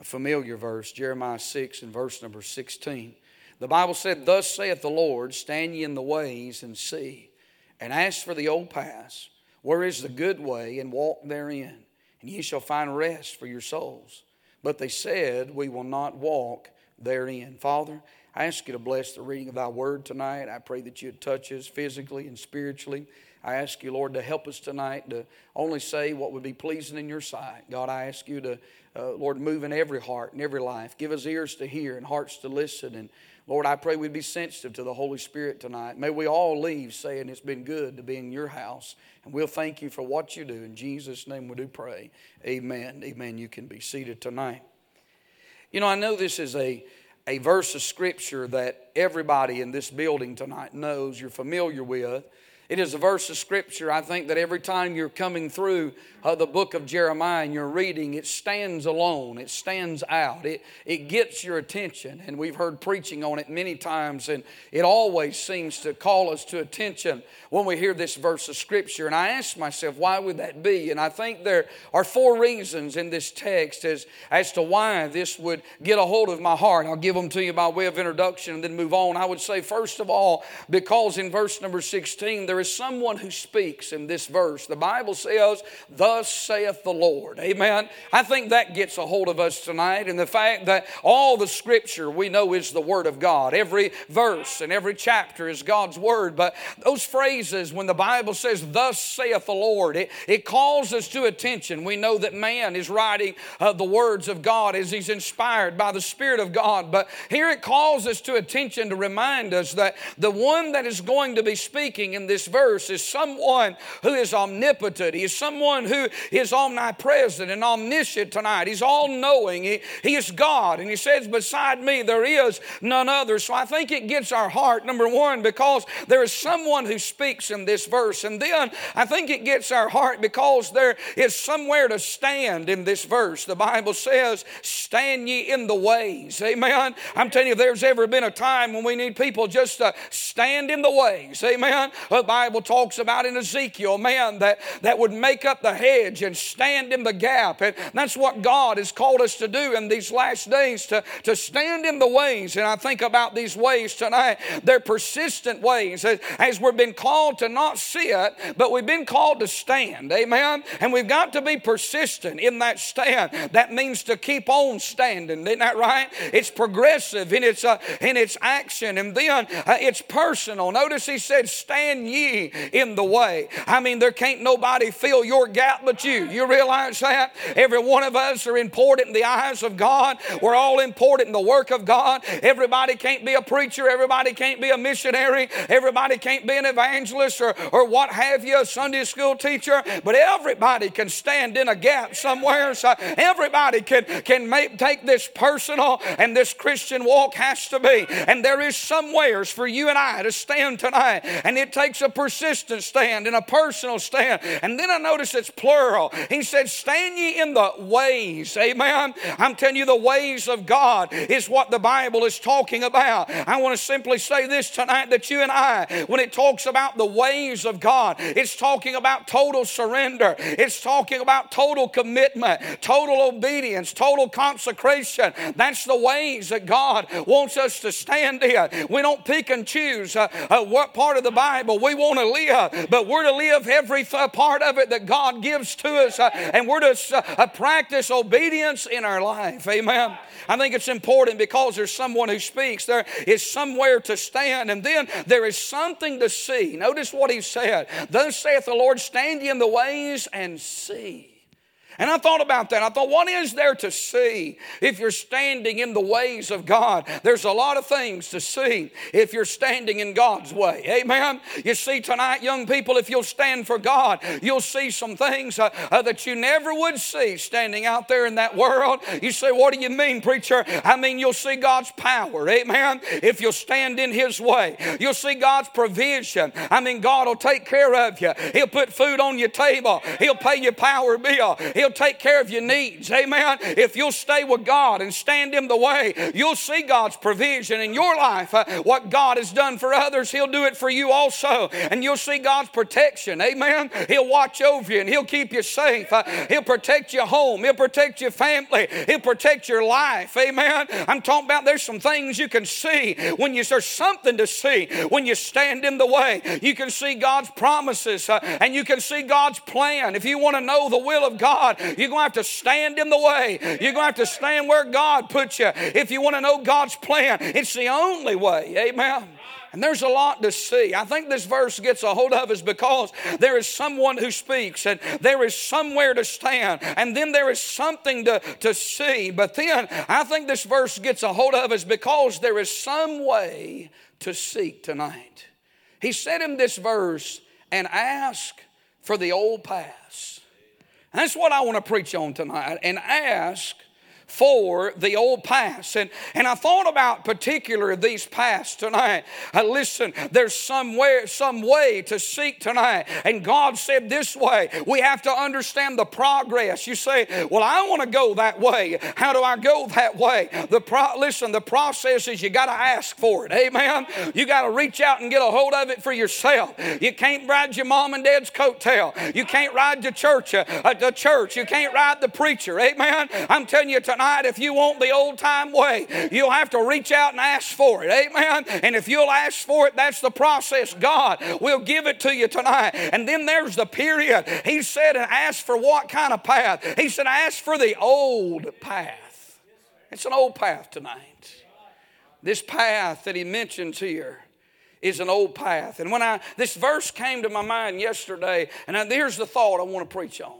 a familiar verse, Jeremiah 6 and verse number 16. The Bible said, Thus saith the Lord, stand ye in the ways and see, and ask for the old paths, where is the good way, and walk therein, and ye shall find rest for your souls. But they said, We will not walk therein. Father, I ask you to bless the reading of thy word tonight. I pray that you'd touch us physically and spiritually. I ask you, Lord, to help us tonight to only say what would be pleasing in your sight. God, I ask you to, uh, Lord, move in every heart and every life. Give us ears to hear and hearts to listen. And Lord, I pray we'd be sensitive to the Holy Spirit tonight. May we all leave saying it's been good to be in your house. And we'll thank you for what you do. In Jesus' name we do pray. Amen. Amen. You can be seated tonight. You know, I know this is a, a verse of scripture that everybody in this building tonight knows, you're familiar with. It is a verse of scripture, I think, that every time you're coming through uh, the book of Jeremiah and you're reading, it stands alone, it stands out, it, it gets your attention. And we've heard preaching on it many times, and it always seems to call us to attention when we hear this verse of scripture. And I ask myself, why would that be? And I think there are four reasons in this text as, as to why this would get a hold of my heart. I'll give them to you by way of introduction and then move on. I would say, first of all, because in verse number 16, there is someone who speaks in this verse. The Bible says, Thus saith the Lord. Amen. I think that gets a hold of us tonight, and the fact that all the scripture we know is the Word of God. Every verse and every chapter is God's Word, but those phrases, when the Bible says, Thus saith the Lord, it, it calls us to attention. We know that man is writing uh, the words of God as he's inspired by the Spirit of God, but here it calls us to attention to remind us that the one that is going to be speaking in this verse is someone who is omnipotent. He is someone who is omnipresent and omniscient tonight. He's all knowing. He, he is God. And He says, Beside me, there is none other. So I think it gets our heart, number one, because there is someone who speaks in this verse. And then I think it gets our heart because there is somewhere to stand in this verse. The Bible says, Stand ye in the ways. Amen. I'm telling you, if there's ever been a time when we need people just to stand in the ways. Amen. The Bible talks about in Ezekiel, man that, that would make up the hedge and stand in the gap. And that's what God has called us to do in these last days to, to stand in the ways. And I think about these ways tonight. They're persistent ways. As, as we've been called to not sit, but we've been called to stand. Amen. And we've got to be persistent in that stand. That means to keep on standing. Isn't that right? It's progressive in its, uh, in its action. And then uh, it's personal. Notice he said, Stand ye in the way. I mean, there can't nobody fill your gap but you. You realize that? Every one of us are important in the eyes of God. We're all important in the work of God. Everybody can't be a preacher. Everybody can't be a missionary. Everybody can't be an evangelist or, or what have you, a Sunday school teacher. But everybody can stand in a gap somewhere. So everybody can, can make, take this personal and this Christian walk has to be. And there is somewheres for you and I to stand tonight. And it takes a persistent stand and a personal stand. And then I notice it's plural. He said, Stand ye in the ways. Amen. I'm telling you, the ways of God is what the Bible is talking about. I want to simply say this tonight that you and I, when it talks about the ways of God, it's talking about total surrender, it's talking about total commitment, total obedience, total consecration. That's the ways that God wants us to stand in. We don't pick and choose uh, uh, what part of the Bible we want to live, but we're to live every part of it that God gives to us, uh, and we're to uh, uh, practice obedience in our life. Amen. I think it's important because there's someone who speaks, there is somewhere to stand, and then there is something to see. Notice what he said. Thus saith the Lord, stand ye in the ways and see. And I thought about that. I thought, what is there to see if you're standing in the ways of God? There's a lot of things to see if you're standing in God's way. Amen. You see, tonight, young people, if you'll stand for God, you'll see some things uh, uh, that you never would see standing out there in that world. You say, What do you mean, preacher? I mean, you'll see God's power. Amen. If you'll stand in His way, you'll see God's provision. I mean, God will take care of you. He'll put food on your table, He'll pay your power bill, He'll He'll take care of your needs. Amen. If you'll stay with God and stand in the way, you'll see God's provision in your life. Uh, what God has done for others, He'll do it for you also. And you'll see God's protection. Amen. He'll watch over you and He'll keep you safe. Uh, he'll protect your home. He'll protect your family. He'll protect your life. Amen. I'm talking about there's some things you can see when you, there's something to see when you stand in the way. You can see God's promises uh, and you can see God's plan. If you want to know the will of God, you're going to have to stand in the way. You're going to have to stand where God puts you. If you want to know God's plan, it's the only way. Amen. And there's a lot to see. I think this verse gets a hold of us because there is someone who speaks and there is somewhere to stand and then there is something to, to see. But then I think this verse gets a hold of us because there is some way to seek tonight. He said in this verse, and ask for the old past. That's what I want to preach on tonight. And ask for the old past. And, and I thought about particular these past tonight. Uh, listen, there's some way, some way to seek tonight. And God said this way. We have to understand the progress. You say, well, I want to go that way. How do I go that way? The pro- listen, the process is you got to ask for it. Amen. You got to reach out and get a hold of it for yourself. You can't ride your mom and dad's coattail. You can't ride the church, uh, the church. You can't ride the preacher. Amen. I'm telling you tonight tonight, if you want the old time way, you'll have to reach out and ask for it. Amen. And if you'll ask for it, that's the process. God will give it to you tonight. And then there's the period. He said, and ask for what kind of path? He said, ask for the old path. It's an old path tonight. This path that he mentions here is an old path. And when I this verse came to my mind yesterday, and I, here's the thought I want to preach on.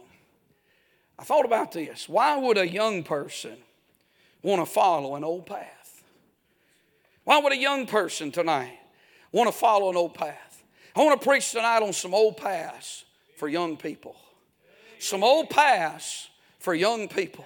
I thought about this. Why would a young person want to follow an old path? Why would a young person tonight want to follow an old path? I want to preach tonight on some old paths for young people. Some old paths for young people.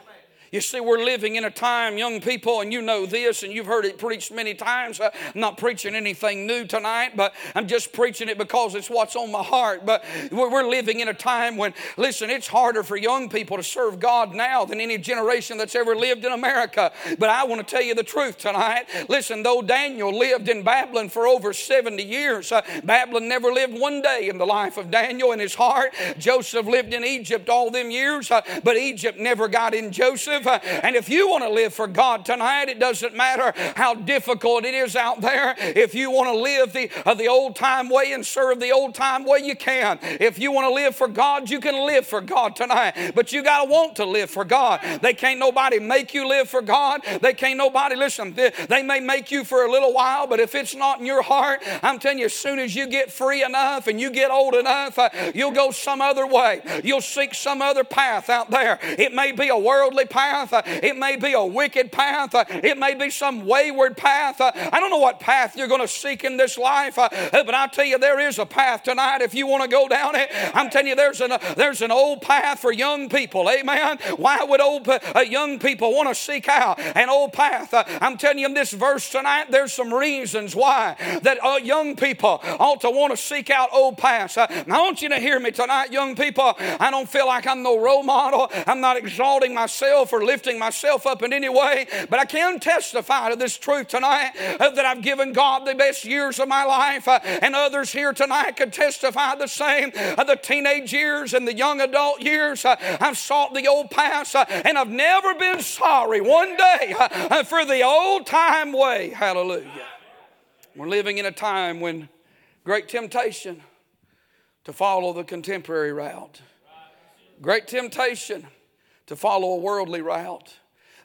You see, we're living in a time, young people, and you know this, and you've heard it preached many times. I'm not preaching anything new tonight, but I'm just preaching it because it's what's on my heart. But we're living in a time when, listen, it's harder for young people to serve God now than any generation that's ever lived in America. But I want to tell you the truth tonight. Listen, though Daniel lived in Babylon for over 70 years, uh, Babylon never lived one day in the life of Daniel in his heart. Joseph lived in Egypt all them years, uh, but Egypt never got in Joseph And if you want to live for God tonight, it doesn't matter how difficult it is out there. If you want to live the, uh, the old time way and serve the old time way, you can. If you want to live for God, you can live for God tonight. But you got to want to live for God. They can't nobody make you live for God. They can't nobody, listen, they may make you for a little while, but if it's not in your heart, I'm telling you, as soon as you get free enough and you get old enough, uh, you'll go some other way. You'll seek some other path out there. It may be a worldly path path. Uh, it may be a wicked path. Uh, it may be some wayward path. Uh, I don't know what path you're going to seek in this life, but I tell you, there is a path tonight if you want to go down it. I'm telling you, there's an, there's an old path for young people. Amen. Why would old young people want to seek out an old path? I'm telling you, in this verse tonight, there's some reasons why that young people ought to want to seek out old paths. I want you to hear me tonight, young people. I don't feel like I'm no role model. I'm not exalting myself or lifting myself up in any way, but I can testify to this truth tonight uh, that I've given God the best years of my life, uh, and others here tonight could testify the same. Uh, the teenage years and the young adult years, uh, I've sought the old past, uh, and I've never been sorry one day uh, for the old time way. Hallelujah. We're living in a time when great temptation to follow the contemporary route. Great temptation to follow a worldly route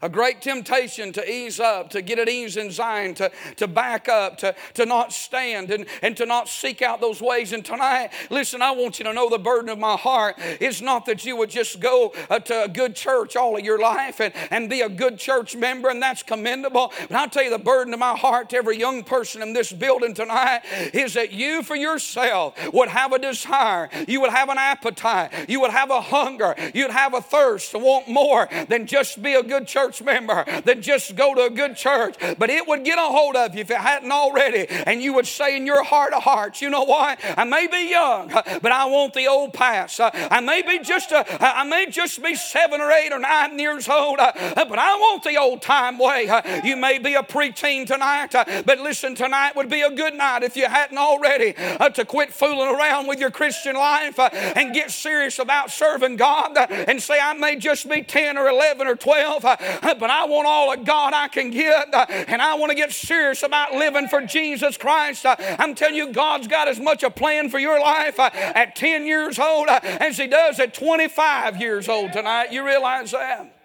a great temptation to ease up, to get at ease in Zion, to, to back up, to, to not stand and, and to not seek out those ways. And tonight, listen, I want you to know the burden of my heart is not that you would just go uh, to a good church all of your life and, and be a good church member, and that's commendable. But I'll tell you the burden of my heart to every young person in this building tonight is that you for yourself would have a desire, you would have an appetite, you would have a hunger, you'd have a thirst to want more than just be a good church church member than just go to a good church. But it would get a hold of you if it hadn't already. And you would say in your heart of hearts, you know what? I may be young, but I want the old pass. I may be just a, I may just be seven or eight or nine years old, but I want the old time way. You may be a preteen tonight, but listen, tonight would be a good night if you hadn't already uh, to quit fooling around with your Christian life uh, and get serious about serving God uh, and say, I may just be 10 or 11 or 12, but I want all of God I can get, uh, and I want to get serious about living for Jesus Christ. Uh, I'm telling you, God's got as much a plan for your life uh, at 10 years old as He does at 25 years old tonight. You realize that?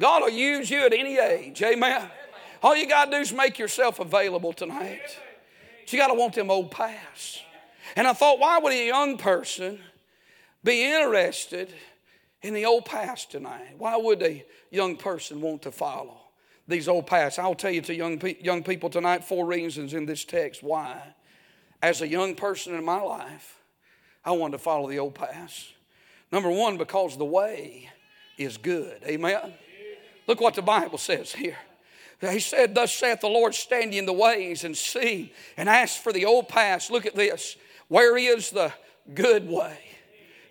God will use you at any age. Amen. All you got to do is make yourself available tonight. But you got to want them old pass. And I thought, why would a young person be interested in the old past tonight? Why would a young person want to follow these old paths? I'll tell you to young, pe- young people tonight four reasons in this text why. As a young person in my life, I wanted to follow the old paths. Number one, because the way is good. Amen. Look what the Bible says here. He said, Thus saith the Lord, stand ye in the ways and see and ask for the old paths. Look at this. Where is the good way?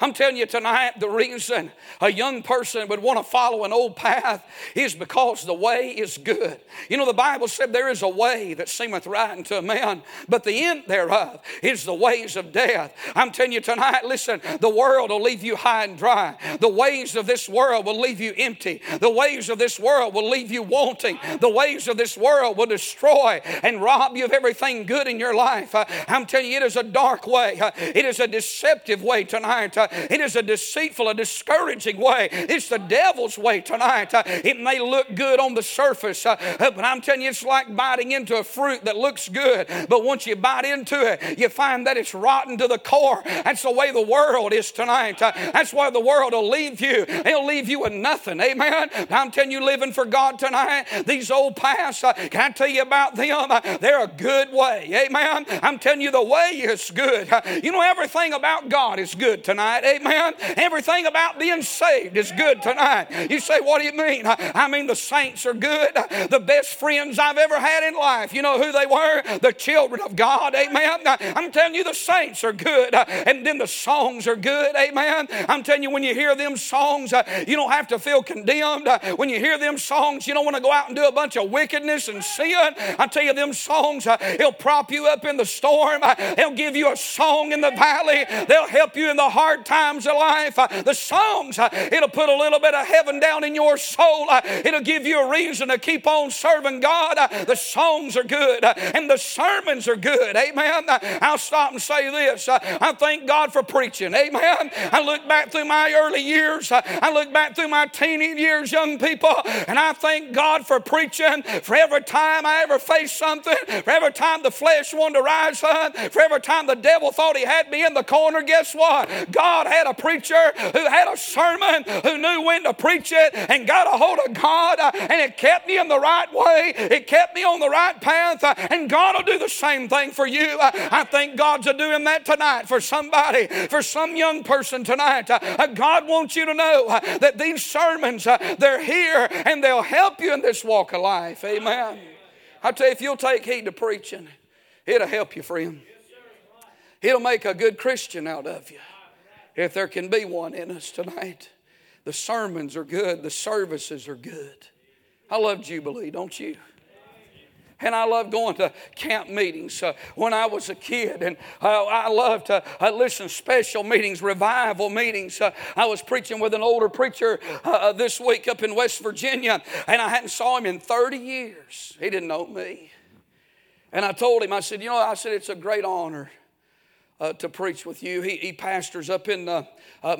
I'm telling you tonight, the reason a young person would want to follow an old path is because the way is good. You know, the Bible said there is a way that seemeth right unto a man, but the end thereof is the ways of death. I'm telling you tonight, listen, the world will leave you high and dry. The ways of this world will leave you empty. The ways of this world will leave you wanting. The ways of this world will destroy and rob you of everything good in your life. I'm telling you, it is a dark way. It is a deceptive way tonight. It is a deceitful, a discouraging way. It's the devil's way tonight. Uh, it may look good on the surface, uh, but I'm telling you, it's like biting into a fruit that looks good. But once you bite into it, you find that it's rotten to the core. That's the way the world is tonight. Uh, that's why the world will leave you. They'll leave you with nothing. Amen. I'm telling you, living for God tonight, these old paths, can I tell you about them? They're a good way. Amen. I'm telling you, the way is good. You know, everything about God is good tonight. Amen. Everything about being saved is good tonight. You say, What do you mean? I mean, the saints are good. The best friends I've ever had in life. You know who they were? The children of God. Amen. I'm telling you, the saints are good. Uh, and then the songs are good. Amen. I'm telling you, when you hear them songs, uh, you don't have to feel condemned. Uh, when you hear them songs, you don't want to go out and do a bunch of wickedness and sin. I tell you, them songs, they'll prop you up in the storm. They'll give you a song in the valley. They'll help you in the hard times of life. Uh, the songs, uh, it'll put a little bit of heaven down in your soul. Uh, it'll give you a reason to keep on serving God. The songs are good and the sermons are good. Amen. I'll stop and say this. I thank God for preaching. Amen. I look back through my early years. I look back through my teenage years, young people, and I thank God for preaching. For every time I ever faced something, for every time the flesh wanted to rise up, for every time the devil thought he had me in the corner, guess what? God had a preacher who had a sermon, who knew when to preach it, and got a hold of God, uh, and it kept me in the right way. It kept me on the right path, uh, and God will do the same thing for you. Uh, I think God's doing that tonight for somebody, for some young person tonight. God wants you to know that these sermons, they're here and they'll help you in this walk of life. Amen. I tell you, if you'll take heed to preaching, it'll help you, friend. It'll make a good Christian out of you if there can be one in us tonight. The sermons are good, the services are good. I love Jubilee, don't you? And I love going to camp meetings uh, when I was a kid. And uh, I loved to uh, listen special meetings, revival meetings. Uh, I was preaching with an older preacher uh, uh, this week up in West Virginia, and I hadn't saw him in 30 years. He didn't know me. And I told him, I said, you know, I said, it's a great honor uh, to preach with you. He, he pastors up in uh, uh,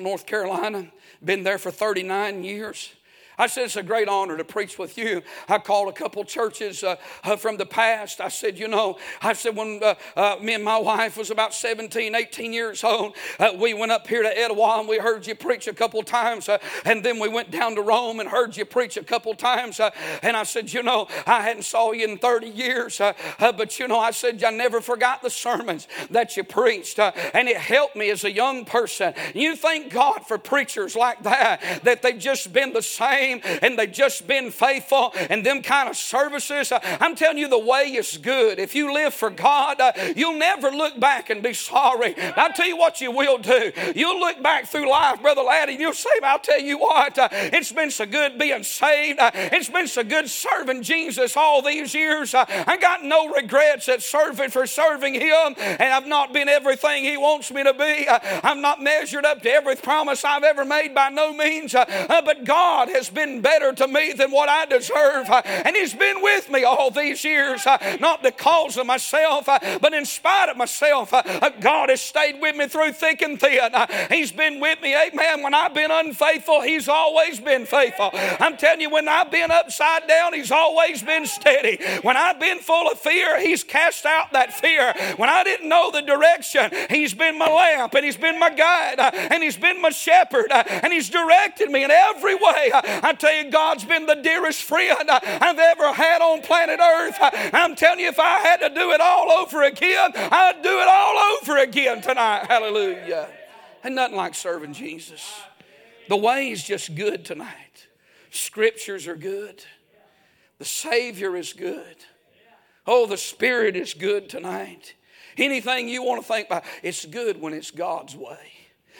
North Carolina, been there for 39 years. I said, It's a great honor to preach with you. I called a couple churches uh, uh, from the past. I said, You know, I said, when uh, uh me and my wife was about 17, 18 years old, uh, we went up here to Etowah and we heard you preach a couple times. Uh, and then we went down to Rome and heard you preach a couple times. and I said, You know, I hadn't saw you in 30 years. but, you know, I said, I never forgot the sermons that you preached. and it helped me as a young person. You thank God for preachers like that, that they've just been the same and they've just been faithful and them kind of services. Uh, I'm telling you, the way is good. If you live for God, uh, you'll never look back and be sorry. I'll tell you what you will do. You'll look back through life, Brother Laddie, and you'll say, I'll tell you what, uh, it's been so good being saved. It's been so good serving Jesus all these years. I got no regrets at serving for serving Him, and I've not been everything He wants me to be. I'm not measured up to every promise I've ever made by no means, but God has been better to me than what I deserve, and He's been with me all these years, uh, not because of myself, uh, but in spite of myself. Uh, God has stayed with me through thick and thin. He's been with me, amen. When I've been unfaithful, He's always been faithful. I'm telling you, when I've been upside down, He's always been steady. When I've been full of fear, He's cast out that fear. When I didn't know the direction, He's been my lamp and He's been my guide and He's been my shepherd and He's directed me in every way. I tell you, God's been the dearest friend I've ever had on planet Earth. I'm telling you, if I had to do it all over again, I'd do it all over again tonight. Hallelujah. And nothing like serving Jesus. The way is just good tonight. Scriptures are good. The Savior is good. Oh, the Spirit is good tonight. Anything you want to think about, it's good when it's God's way.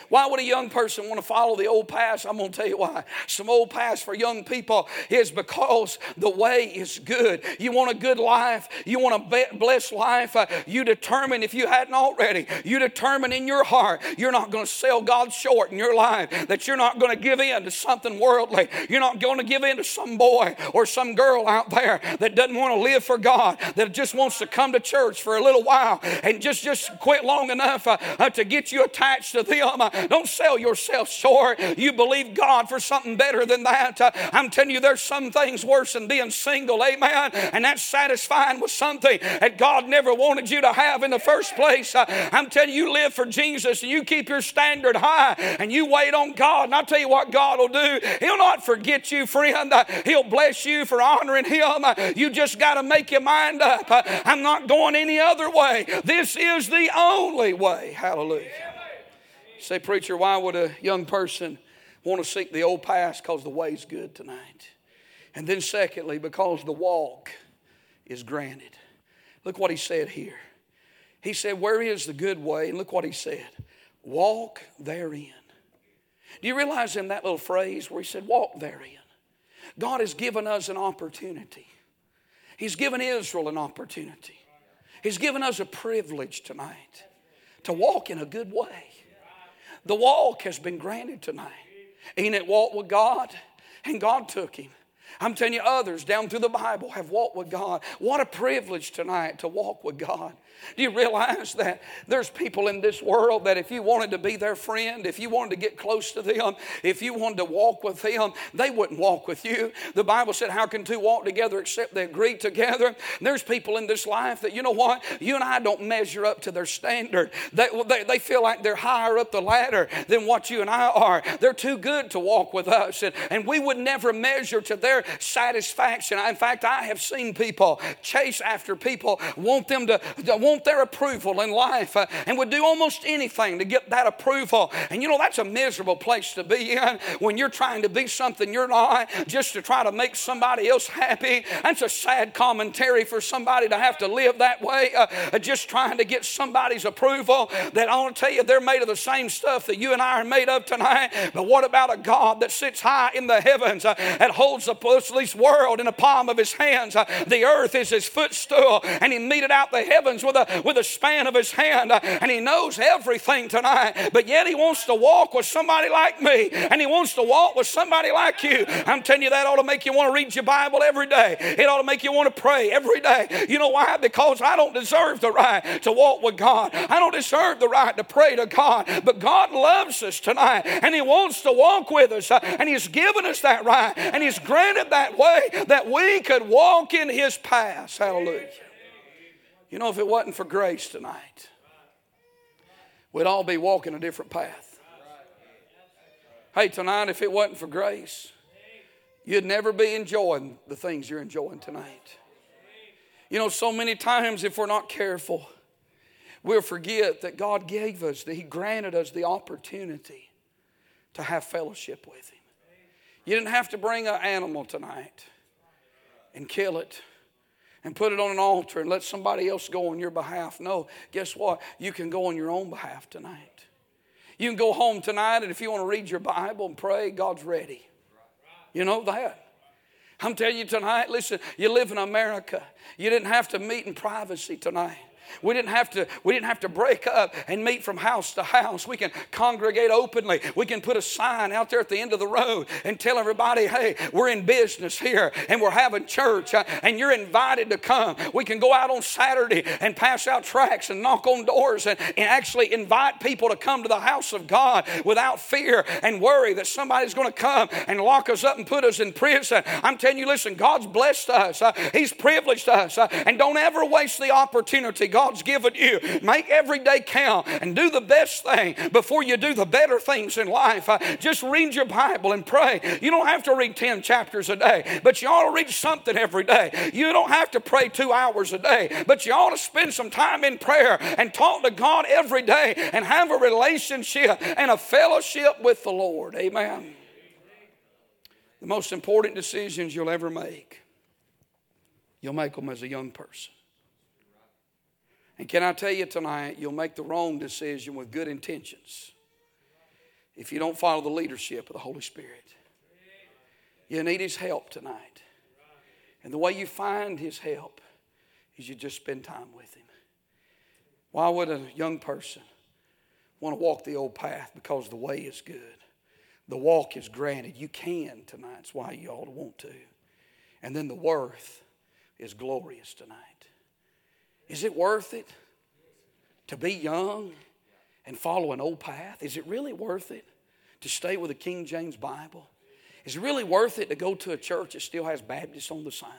Why would a young person want to follow the old paths? I'm going to tell you why. Some old paths for young people is because the way is good. You want a good life, you want a blessed life. Uh, you determine, if you hadn't already, you determine in your heart you're not going to sell God short in your life, that you're not going to give in to something worldly. You're not going to give in to some boy or some girl out there that doesn't want to live for God, that just wants to come to church for a little while and just, just quit long enough uh, uh, to get you attached to them. Don't sell yourself short. You believe God for something better than that. Uh, I'm telling you, there's some things worse than being single, amen. And that's satisfying with something that God never wanted you to have in the first place. Uh, I'm telling you, you live for Jesus and you keep your standard high and you wait on God. And I'll tell you what God will do. He'll not forget you, friend. Uh, He'll bless you for honoring Him. You just got to make your mind up. I'm not going any other way. This is the only way. Hallelujah. Say, preacher, why would a young person want to seek the old past? Because the way's good tonight. And then, secondly, because the walk is granted. Look what he said here. He said, Where is the good way? And look what he said walk therein. Do you realize in that little phrase where he said, Walk therein? God has given us an opportunity. He's given Israel an opportunity. He's given us a privilege tonight to walk in a good way. The walk has been granted tonight. Enoch walked with God, and God took him. I'm telling you, others down through the Bible have walked with God. What a privilege tonight to walk with God. Do you realize that there's people in this world that if you wanted to be their friend, if you wanted to get close to them, if you wanted to walk with them, they wouldn't walk with you. The Bible said, How can two walk together except they agree together? There's people in this life that, you know what? You and I don't measure up to their standard. They, they, they feel like they're higher up the ladder than what you and I are. They're too good to walk with us, and, and we would never measure to their satisfaction. In fact, I have seen people chase after people, want them to, to want their approval in life uh, and would do almost anything to get that approval. And you know, that's a miserable place to be in when you're trying to be something you're not just to try to make somebody else happy. That's a sad commentary for somebody to have to live that way, uh, uh just trying to get somebody's approval. That I want to tell you, they're made of the same stuff that you and I are made of tonight. But what about a God that sits high in the heavens uh, and holds the this world in the palm of his hands? Uh, the earth is his footstool, and he meted out the heavens with with a span of his hand, uh, and he knows everything tonight. But yet he wants to walk with somebody like me, and he wants to walk with somebody like you. I'm telling you, that ought to make you want to read your Bible every day. It ought to make you want to pray every day. You know why? Because I don't deserve the right to walk with God. I don't deserve the right to pray to God. But God loves us tonight, and He wants to walk with us, uh, and He's given us that right, and He's granted that way that we could walk in His path. Hallelujah. You know, if it wasn't for grace tonight, we'd all be walking a different path. Hey, tonight, if it wasn't for grace, you'd never be enjoying the things you're enjoying tonight. You know, so many times, if we're not careful, we'll forget that God gave us, that He granted us the opportunity to have fellowship with Him. You didn't have to bring an animal tonight and kill it and put it on an altar and let somebody else go on your behalf. No, guess what? You can go on your own behalf tonight. You can go home tonight, and if you want to read your Bible and pray, God's ready. You know that. I'm telling you tonight, listen, you live in America. You didn't have to meet in privacy tonight. We didn't have to, we didn't have to break up and meet from house to house. We can congregate openly. We can put a sign out there at the end of the road and tell everybody, hey, we're in business here and we're having church uh, and you're invited to come. We can go out on Saturday and pass out tracts and knock on doors and, and actually invite people to come to the house of God without fear and worry that somebody's going to come and lock us up and put us in prison. I'm telling you, listen, God's blessed us. Uh, he's privileged us. Uh, and don't ever waste the opportunity. God's given you. Make every day count and do the best thing before you do the better things in life. Uh, just read your Bible and pray. You don't have to read 10 chapters a day, but you ought to read something every day. You don't have to pray two hours a day, but you ought to spend some time in prayer and talk to God every day and have a relationship and a fellowship with the Lord. Amen. The most important decisions you'll ever make, you'll make them as a young person. And can I tell you tonight, you'll make the wrong decision with good intentions if you don't follow the leadership of the Holy Spirit. You need His help tonight. And the way you find His help is you just spend time with Him. Why would a young person want to walk the old path? Because the way is good. The walk is granted. You can tonight. That's why you ought to want to. And then the worth is glorious tonight. Is it worth it to be young and follow an old path? Is it really worth it to stay with a King James Bible? Is it really worth it to go to a church that still has Baptist on the sign?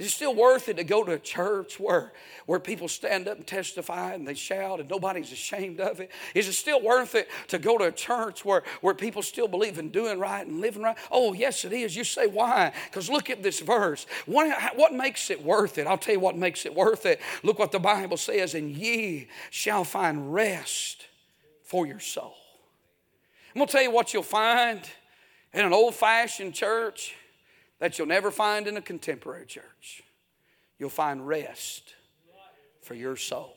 Is it still worth it to go to a church where, where people stand up and testify and they shout and nobody's ashamed of it? Is it still worth it to go to a church where, where people still believe in doing right and living right? Oh, yes, it is. You say, why? Because look at this verse. What, what makes it worth it? I'll tell you what makes it worth it. Look what the Bible says, and ye shall find rest for your soul. I'm going to tell you what you'll find in an old fashioned church that you'll never find in a contemporary church. You'll find rest for your soul.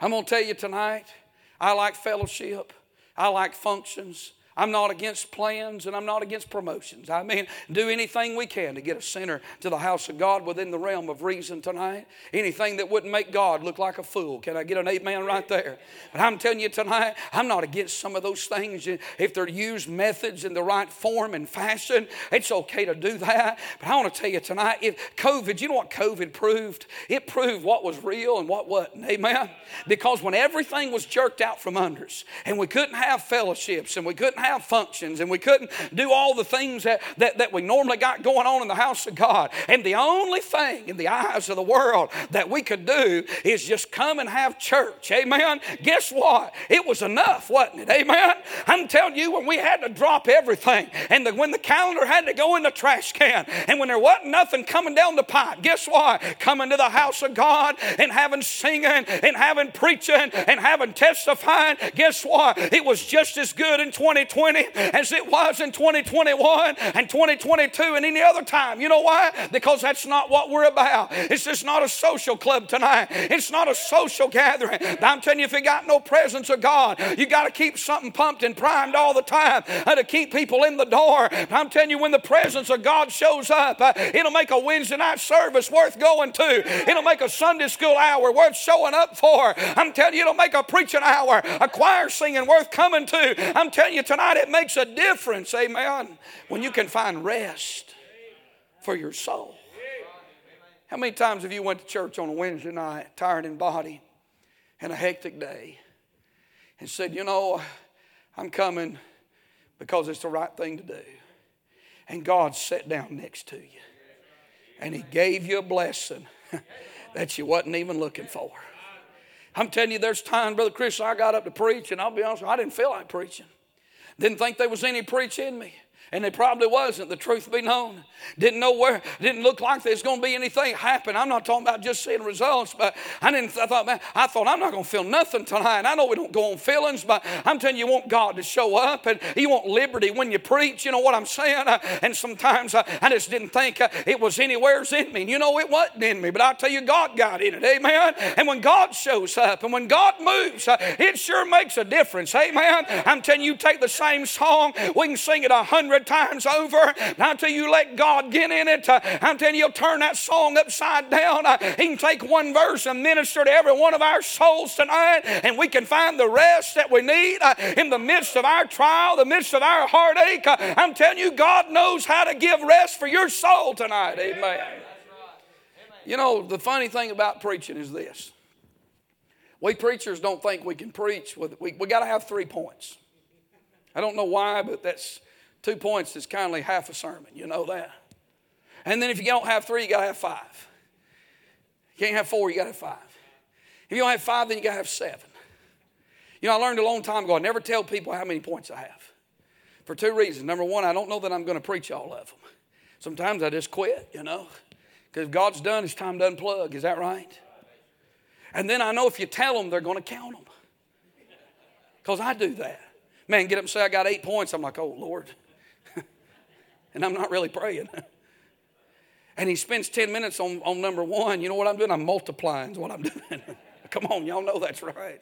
I'm going to tell you tonight, I like fellowship, I like functions, I'm not against plans and I'm not against promotions. I mean, do anything we can to get a sinner to the house of God within the realm of reason tonight. Anything that wouldn't make God look like a fool. Can I get an amen right there? But I'm telling you tonight, I'm not against some of those things. If they're used methods in the right form and fashion, it's okay to do that. But I want to tell you tonight, if COVID, you know what COVID proved? It proved what was real and what wasn't. Amen? Because when everything was jerked out from under us and we couldn't have fellowships and we couldn't have functions and we couldn't do all the things that, that, that we normally got going on in the house of God. And the only thing in the eyes of the world that we could do is just come and have church. Amen. Guess what? It was enough, wasn't it? Amen. I'm telling you, when we had to drop everything and the, when the calendar had to go in the trash can and when there wasn't nothing coming down the pipe, guess what? Coming to the house of God and having singing and having preaching and having testifying, guess what? It was just as good in 2020 as it was in 2021 and 2022 and any other time. You know why? Because that's not what we're about. It's just not a social club tonight. It's not a social gathering. I'm telling you, if you got no presence of God, you got to keep something pumped and primed all the time uh, to keep people in the door. I'm telling you, when the presence of God shows up, uh, it'll make a Wednesday night service worth going to. It'll make a Sunday school hour worth showing up for. I'm telling you, it'll make a preaching hour, a choir singing worth coming to. I'm telling you tonight, it makes a difference, amen, when you can find rest for your soul. How many times have you went to church on a Wednesday night, tired in body, and a hectic day, and said, you know, I'm coming because it's the right thing to do. And God sat down next to you. And He gave you a blessing that you wasn't even looking for. I'm telling you, there's times, Brother Chris, I got up to preach, and I'll be honest, I didn't feel like preaching. Didn't think there was any preach in me. And it probably wasn't, the truth be known. Didn't know where, didn't look like there's going to be anything happen. I'm not talking about just seeing results, but I didn't, I thought, man, I thought I'm not going to feel nothing tonight. I know we don't go on feelings, but I'm telling you, you want God to show up and you want liberty when you preach. You know what I'm saying? Uh, and sometimes uh, I just didn't think uh, it was anywhere's in me. And you know, it wasn't in me, but I tell you, God got in it. Amen. And when God shows up and when God moves, it sure makes a difference. Amen. I'm telling you, take the same song, we can sing it a hundred times over. Not until you let God get in it, I'm telling you, you'll turn that song upside down. Uh, he can take one verse and minister to every one of our souls tonight, and we can find the rest that we need uh, in the midst of our trial, the midst of our heartache. Uh, I'm telling you, God knows how to give rest for your soul tonight. Amen. You know, the funny thing about preaching is this. We preachers don't think we can preach with, we, we got to have three points. I don't know why, but that's two points is kind of like half a sermon. You know that. And then if you don't have three, you got to have five. You can't have four, you got to have five. If you don't have five, then you got to have seven. You know, I learned a long time ago, I never tell people how many points I have. For two reasons. Number one, I don't know that I'm to preach all of them. Sometimes I just quit, you know. Because God's done, it's time to unplug. Is that right? And then I know if you tell them, they're going to count them. Because I do that. Man, get up and say, I got eight points. I'm like, oh, Lord. And I'm not really praying. and he spends 10 minutes on, on number one. You know what I'm doing? I'm multiplying, is what I'm doing. Come on, y'all know that's right.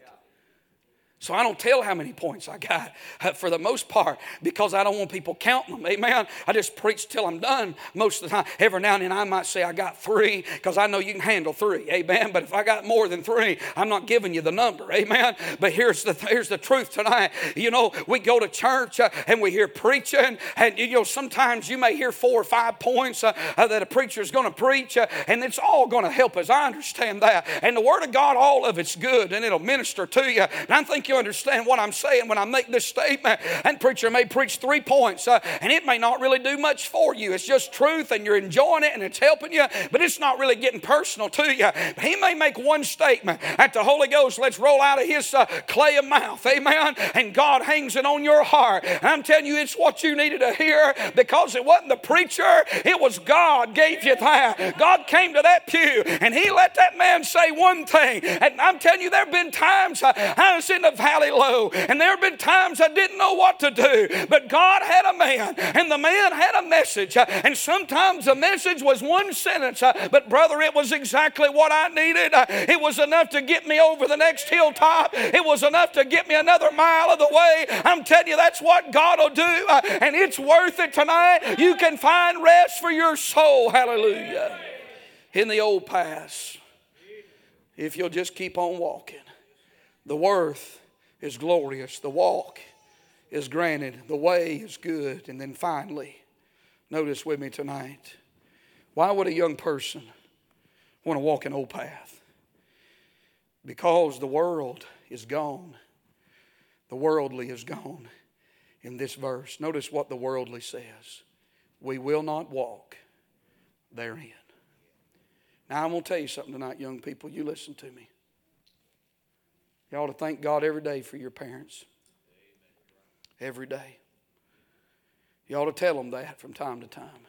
So I don't tell how many points I got uh, for the most part because I don't want people counting them. Amen. I just preach till I'm done most of the time. Every now and then I might say I got three because I know you can handle three. Amen. But if I got more than three, I'm not giving you the number. Amen. But here's the here's the truth tonight. You know, we go to church uh, and we hear preaching, and you know sometimes you may hear four or five points uh, uh that a preacher is going to preach, uh, and it's all going to help us. I understand that, and the Word of God, all of it's good, and it'll minister to you. And I think you understand what I'm saying when I make this statement. And preacher may preach three points, uh, and it may not really do much for you. It's just truth, and you're enjoying it, and it's helping you, but it's not really getting personal to you. He may make one statement at the Holy Ghost, let's roll out of his uh, clay of mouth, amen. And God hangs it on your heart. And I'm telling you, it's what you needed to hear because it wasn't the preacher, it was God gave you that. God came to that pew, and He let that man say one thing. And I'm telling you, there have been times uh, I was in the valley low. And there have been times I didn't know what to do. But God had a man, and the man had a message. And sometimes the message was one sentence, but brother, it was exactly what I needed. It was enough to get me over the next hilltop, it was enough to get me another mile of the way. I'm telling you, that's what God will do. And it's worth it tonight. You can find rest for your soul. Hallelujah. In the old paths, if you'll just keep on walking, the worth is glorious. The walk is granted. The way is good. And then finally, notice with me tonight why would a young person want to walk an old path? Because the world is gone. The worldly is gone in this verse. Notice what the worldly says we will not walk therein. Now, I'm going to tell you something tonight, young people. You listen to me. You ought to thank God every day for your parents. Every day. You ought to tell them that from time to time.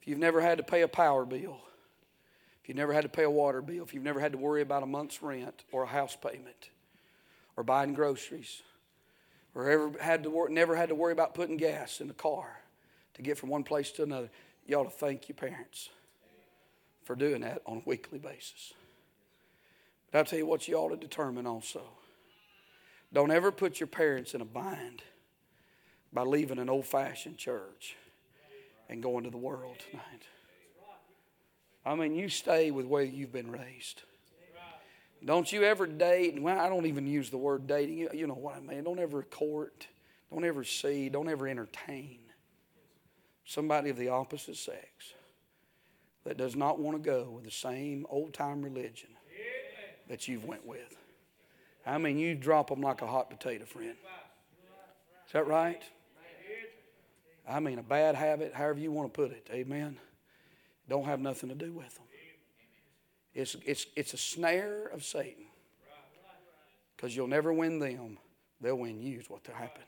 If you've never had to pay a power bill, if you've never had to pay a water bill, if you've never had to worry about a month's rent or a house payment or buying groceries, or ever had to wor- never had to worry about putting gas in the car to get from one place to another, you ought to thank your parents for doing that on a weekly basis. But I'll tell you what you ought to determine also. Don't ever put your parents in a bind by leaving an old fashioned church and going to the world tonight. I mean, you stay with where you've been raised. Don't you ever date, well, I don't even use the word dating. You, you know what I mean. Don't ever court, don't ever see, don't ever entertain somebody of the opposite sex that does not want to go with the same old time religion that you've went with. I mean, you drop them like a hot potato, friend. Is that right? I mean, a bad habit, however you want to put it. Amen. Don't have nothing to do with them. It's, it's, it's a snare of Satan. Because you'll never win them, they'll win you, is what will happen.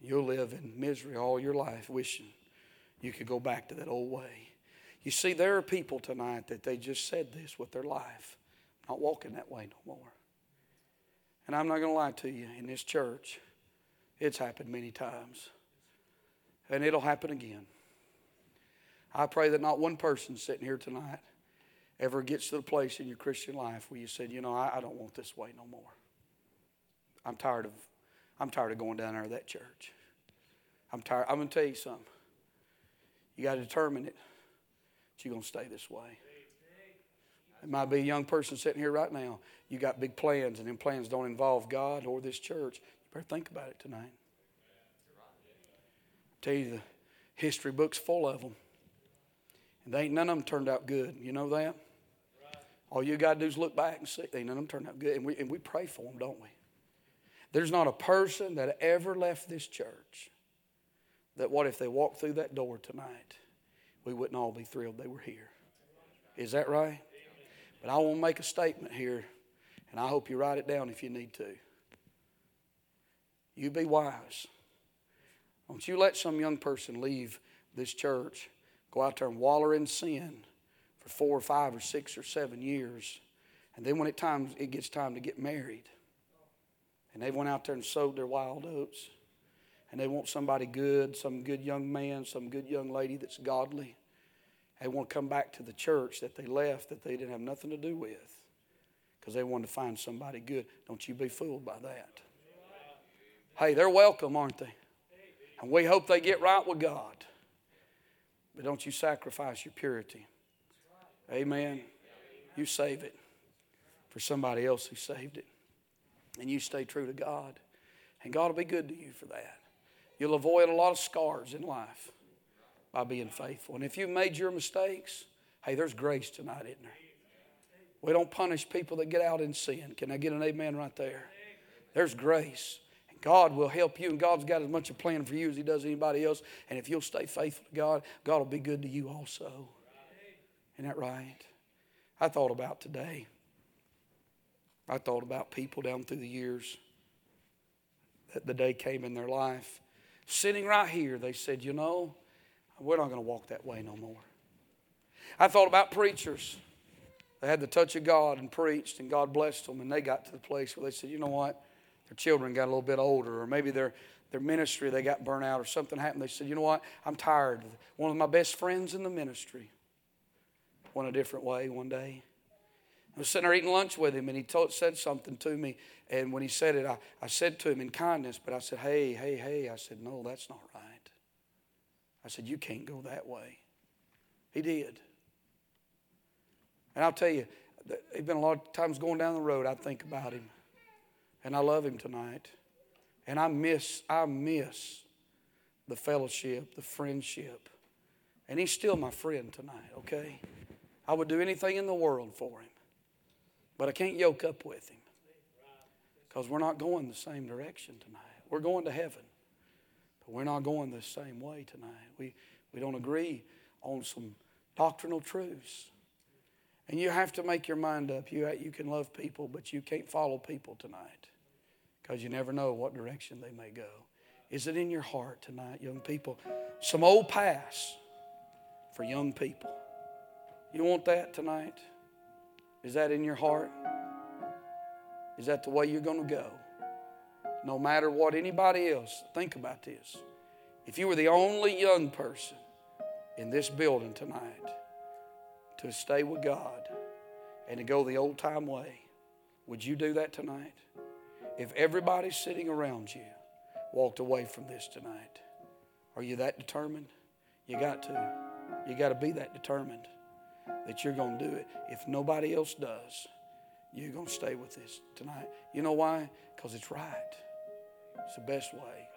You'll live in misery all your life wishing you could go back to that old way. You see, there are people tonight that they just said this with their life. Not walking that way no more. And I'm not going to lie to you, in this church, it's happened many times. And it'll happen again. I pray that not one person sitting here tonight ever gets to the place in your Christian life where you said, you know, I, I don't want this way no more. I'm tired of I'm tired of going down there to that church. I'm tired. I'm going to tell you something. You got to determine it that you're going to stay this way. It might be a young person sitting here right now. You got big plans, and them plans don't involve God or this church. You better think about it tonight. I tell you, the history book's full of them. And they ain't none of them turned out good. You know that? All you got to do is look back and see. Ain't none of them turned out good. And we, and we pray for them, don't we? There's not a person that ever left this church that what if they walked through that door tonight, we wouldn't all be thrilled they were here. Is that right? But I want to make a statement here, and I hope you write it down if you need to. You be wise. Don't you let some young person leave this church, go out there and waller in sin for four or five or six or seven years, and then when it time it gets time to get married, and they went out there and sowed their wild oats. And they want somebody good, some good young man, some good young lady that's godly. They want to come back to the church that they left that they didn't have nothing to do with because they wanted to find somebody good. Don't you be fooled by that. Hey, they're welcome, aren't they? And we hope they get right with God. But don't you sacrifice your purity. Amen. You save it for somebody else who saved it and you stay true to God. And God will be good to you for that. You'll avoid a lot of scars in life by being faithful. And if you've made your mistakes, hey, there's grace tonight, isn't there? We don't punish people that get out in sin. Can I get an amen right there? There's grace. And God will help you, and God's got as much a plan for you as He does anybody else. And if you'll stay faithful to God, God will be good to you also. Isn't that right? I thought about today. I thought about people down through the years that the day came in their life. Sitting right here, they said, You know, we're not going to walk that way no more. I thought about preachers. They had the touch of God and preached, and God blessed them, and they got to the place where they said, You know what? Their children got a little bit older, or maybe their, their ministry, they got burnt out, or something happened. They said, You know what? I'm tired. One of my best friends in the ministry went a different way one day. I was sitting there eating lunch with him, and he told, said something to me. And when he said it, I, I said to him in kindness, but I said, Hey, hey, hey. I said, No, that's not right. I said, You can't go that way. He did. And I'll tell you, there's been a lot of times going down the road, I think about him. And I love him tonight. And I miss, I miss the fellowship, the friendship. And he's still my friend tonight, okay? I would do anything in the world for him. But I can't yoke up with him because we're not going the same direction tonight. We're going to heaven, but we're not going the same way tonight. We, we don't agree on some doctrinal truths. And you have to make your mind up. You, you can love people, but you can't follow people tonight because you never know what direction they may go. Is it in your heart tonight, young people? Some old pass for young people. You want that tonight? Is that in your heart? Is that the way you're going to go? No matter what anybody else, think about this. If you were the only young person in this building tonight to stay with God and to go the old time way, would you do that tonight? If everybody sitting around you walked away from this tonight, are you that determined? You got to. You got to be that determined that you're going to do it. If nobody else does, you're going to stay with this tonight. You know why? Because it's right. It's the best way.